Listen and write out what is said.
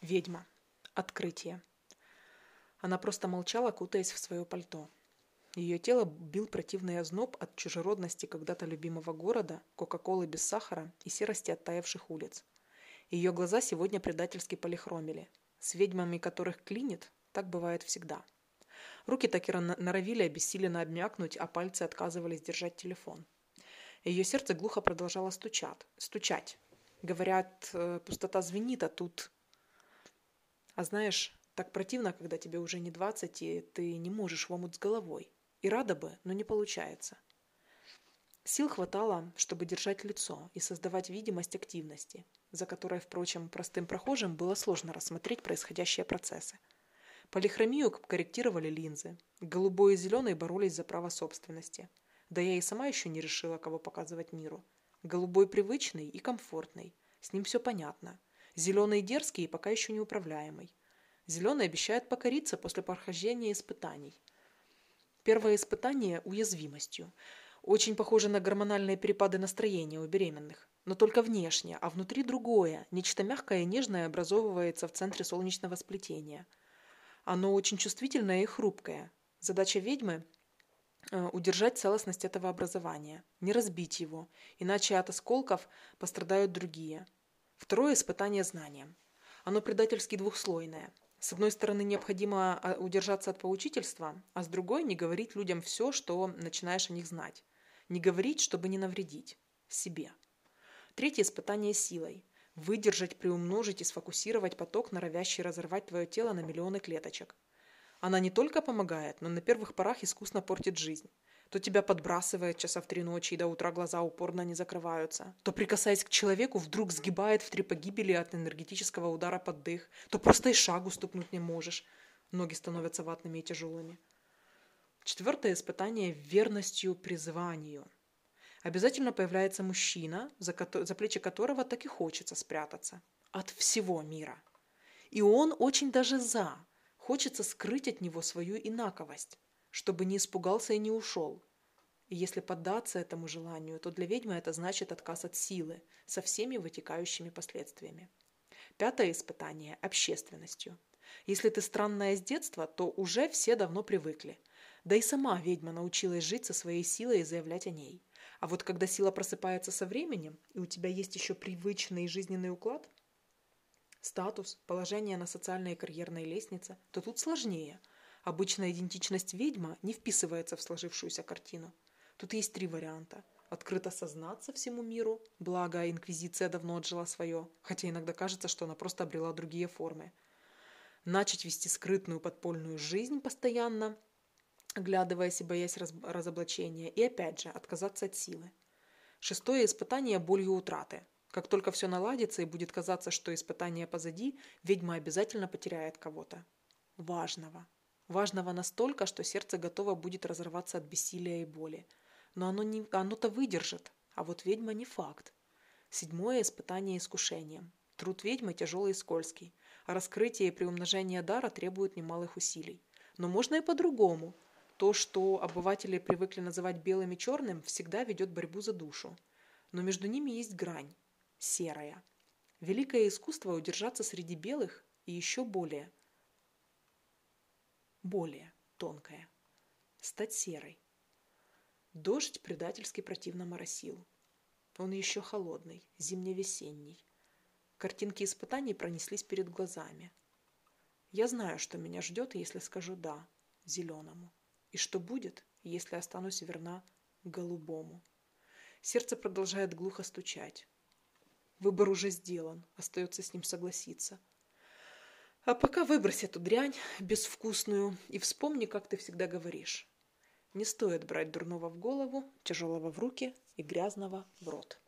Ведьма. Открытие. Она просто молчала, кутаясь в свое пальто. Ее тело бил противный озноб от чужеродности когда-то любимого города, кока-колы без сахара и серости оттаивших улиц. Ее глаза сегодня предательски полихромили. С ведьмами, которых клинит, так бывает всегда. Руки так и норовили обессиленно обмякнуть, а пальцы отказывались держать телефон. Ее сердце глухо продолжало стучать. стучать. Говорят, э, пустота звенит, а тут а знаешь, так противно, когда тебе уже не двадцать, и ты не можешь в омут с головой. И рада бы, но не получается. Сил хватало, чтобы держать лицо и создавать видимость активности, за которой, впрочем, простым прохожим было сложно рассмотреть происходящие процессы. Полихромию корректировали линзы. Голубой и зеленый боролись за право собственности. Да я и сама еще не решила, кого показывать миру. Голубой привычный и комфортный. С ним все понятно. Зеленый дерзкий и пока еще неуправляемый. Зеленый обещает покориться после прохождения испытаний. Первое испытание – уязвимостью. Очень похоже на гормональные перепады настроения у беременных. Но только внешне, а внутри другое. Нечто мягкое и нежное образовывается в центре солнечного сплетения. Оно очень чувствительное и хрупкое. Задача ведьмы э, – удержать целостность этого образования, не разбить его, иначе от осколков пострадают другие – Второе испытание знанием. Оно предательски двухслойное. С одной стороны, необходимо а, удержаться от поучительства, а с другой – не говорить людям все, что начинаешь о них знать. Не говорить, чтобы не навредить. Себе. Третье испытание силой. Выдержать, приумножить и сфокусировать поток, норовящий разорвать твое тело на миллионы клеточек. Она не только помогает, но на первых порах искусно портит жизнь то тебя подбрасывает часа в три ночи, и до утра глаза упорно не закрываются, то, прикасаясь к человеку, вдруг сгибает в три погибели от энергетического удара под дых, то просто и шагу ступнуть не можешь. Ноги становятся ватными и тяжелыми. Четвертое испытание – верностью призванию. Обязательно появляется мужчина, за, ко- за плечи которого так и хочется спрятаться. От всего мира. И он очень даже за. Хочется скрыть от него свою инаковость чтобы не испугался и не ушел. И если поддаться этому желанию, то для ведьмы это значит отказ от силы со всеми вытекающими последствиями. Пятое испытание – общественностью. Если ты странная с детства, то уже все давно привыкли. Да и сама ведьма научилась жить со своей силой и заявлять о ней. А вот когда сила просыпается со временем, и у тебя есть еще привычный жизненный уклад, статус, положение на социальной и карьерной лестнице, то тут сложнее – Обычная идентичность ведьма не вписывается в сложившуюся картину. Тут есть три варианта. Открыто сознаться всему миру, благо Инквизиция давно отжила свое, хотя иногда кажется, что она просто обрела другие формы. Начать вести скрытную подпольную жизнь постоянно, оглядываясь и боясь раз разоблачения, и опять же отказаться от силы. Шестое испытание болью утраты. Как только все наладится и будет казаться, что испытание позади, ведьма обязательно потеряет кого-то. Важного важного настолько, что сердце готово будет разорваться от бессилия и боли. Но оно не, оно-то выдержит, а вот ведьма не факт. Седьмое испытание искушением. Труд ведьмы тяжелый и скользкий, а раскрытие и приумножение дара требуют немалых усилий. Но можно и по-другому. То, что обыватели привыкли называть белым и черным, всегда ведет борьбу за душу. Но между ними есть грань – серая. Великое искусство удержаться среди белых и еще более – более тонкая, стать серой. Дождь предательски противно моросил. Он еще холодный, зимне-весенний. Картинки испытаний пронеслись перед глазами. Я знаю, что меня ждет, если скажу «да» зеленому. И что будет, если останусь верна голубому. Сердце продолжает глухо стучать. Выбор уже сделан, остается с ним согласиться – а пока выбрось эту дрянь безвкусную и вспомни, как ты всегда говоришь. Не стоит брать дурного в голову, тяжелого в руки и грязного в рот.